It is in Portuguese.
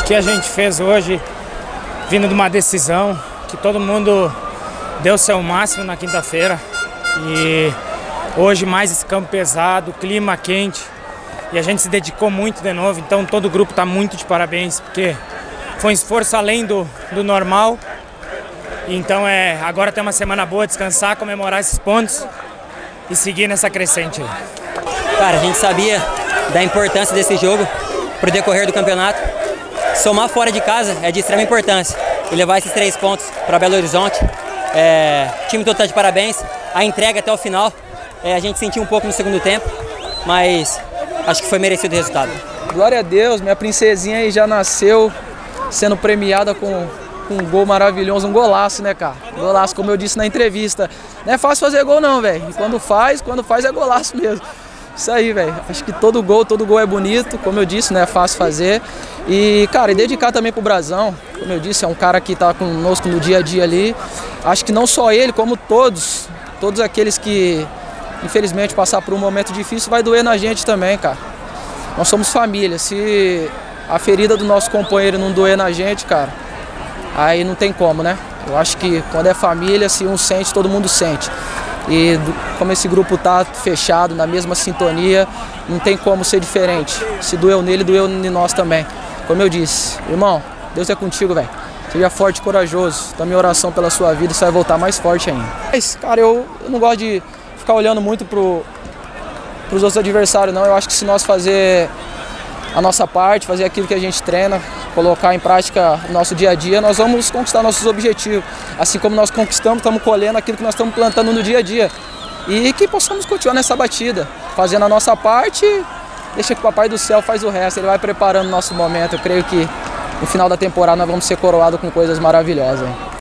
O que a gente fez hoje, vindo de uma decisão, que todo mundo deu seu máximo na quinta-feira. E hoje mais esse campo pesado, clima quente. E a gente se dedicou muito de novo, então todo o grupo está muito de parabéns, porque foi um esforço além do, do normal. Então é agora tem uma semana boa, descansar, comemorar esses pontos e seguir nessa crescente. Cara, a gente sabia da importância desse jogo para o decorrer do campeonato. Somar fora de casa é de extrema importância e levar esses três pontos para Belo Horizonte. É, o time todo está de parabéns, a entrega até o final. É, a gente sentiu um pouco no segundo tempo, mas acho que foi merecido o resultado. Glória a Deus, minha princesinha aí já nasceu sendo premiada com, com um gol maravilhoso, um golaço, né, cara? Golaço, como eu disse na entrevista. Não é fácil fazer gol não, velho. Quando faz, quando faz é golaço mesmo. Isso aí, velho. Acho que todo gol, todo gol é bonito, como eu disse, não é fácil fazer. E, cara, e dedicar também pro Brasão, como eu disse, é um cara que tá conosco no dia a dia ali. Acho que não só ele, como todos, todos aqueles que infelizmente passar por um momento difícil vai doer na gente também, cara. Nós somos família. Se a ferida do nosso companheiro não doer na gente, cara, aí não tem como, né? Eu acho que quando é família, se um sente, todo mundo sente. E como esse grupo tá fechado, na mesma sintonia, não tem como ser diferente. Se doeu nele, doeu em nós também. Como eu disse, irmão, Deus é contigo, velho. Seja forte e corajoso. Tá minha oração pela sua vida, você vai voltar mais forte ainda. Mas, cara, eu, eu não gosto de ficar olhando muito pro, pros outros adversários, não. Eu acho que se nós fazer a nossa parte, fazer aquilo que a gente treina, colocar em prática o nosso dia a dia, nós vamos conquistar nossos objetivos. Assim como nós conquistamos, estamos colhendo aquilo que nós estamos plantando no dia a dia. E que possamos continuar nessa batida, fazendo a nossa parte, deixa que o Papai do Céu faz o resto, ele vai preparando o nosso momento. Eu creio que no final da temporada nós vamos ser coroados com coisas maravilhosas. Hein?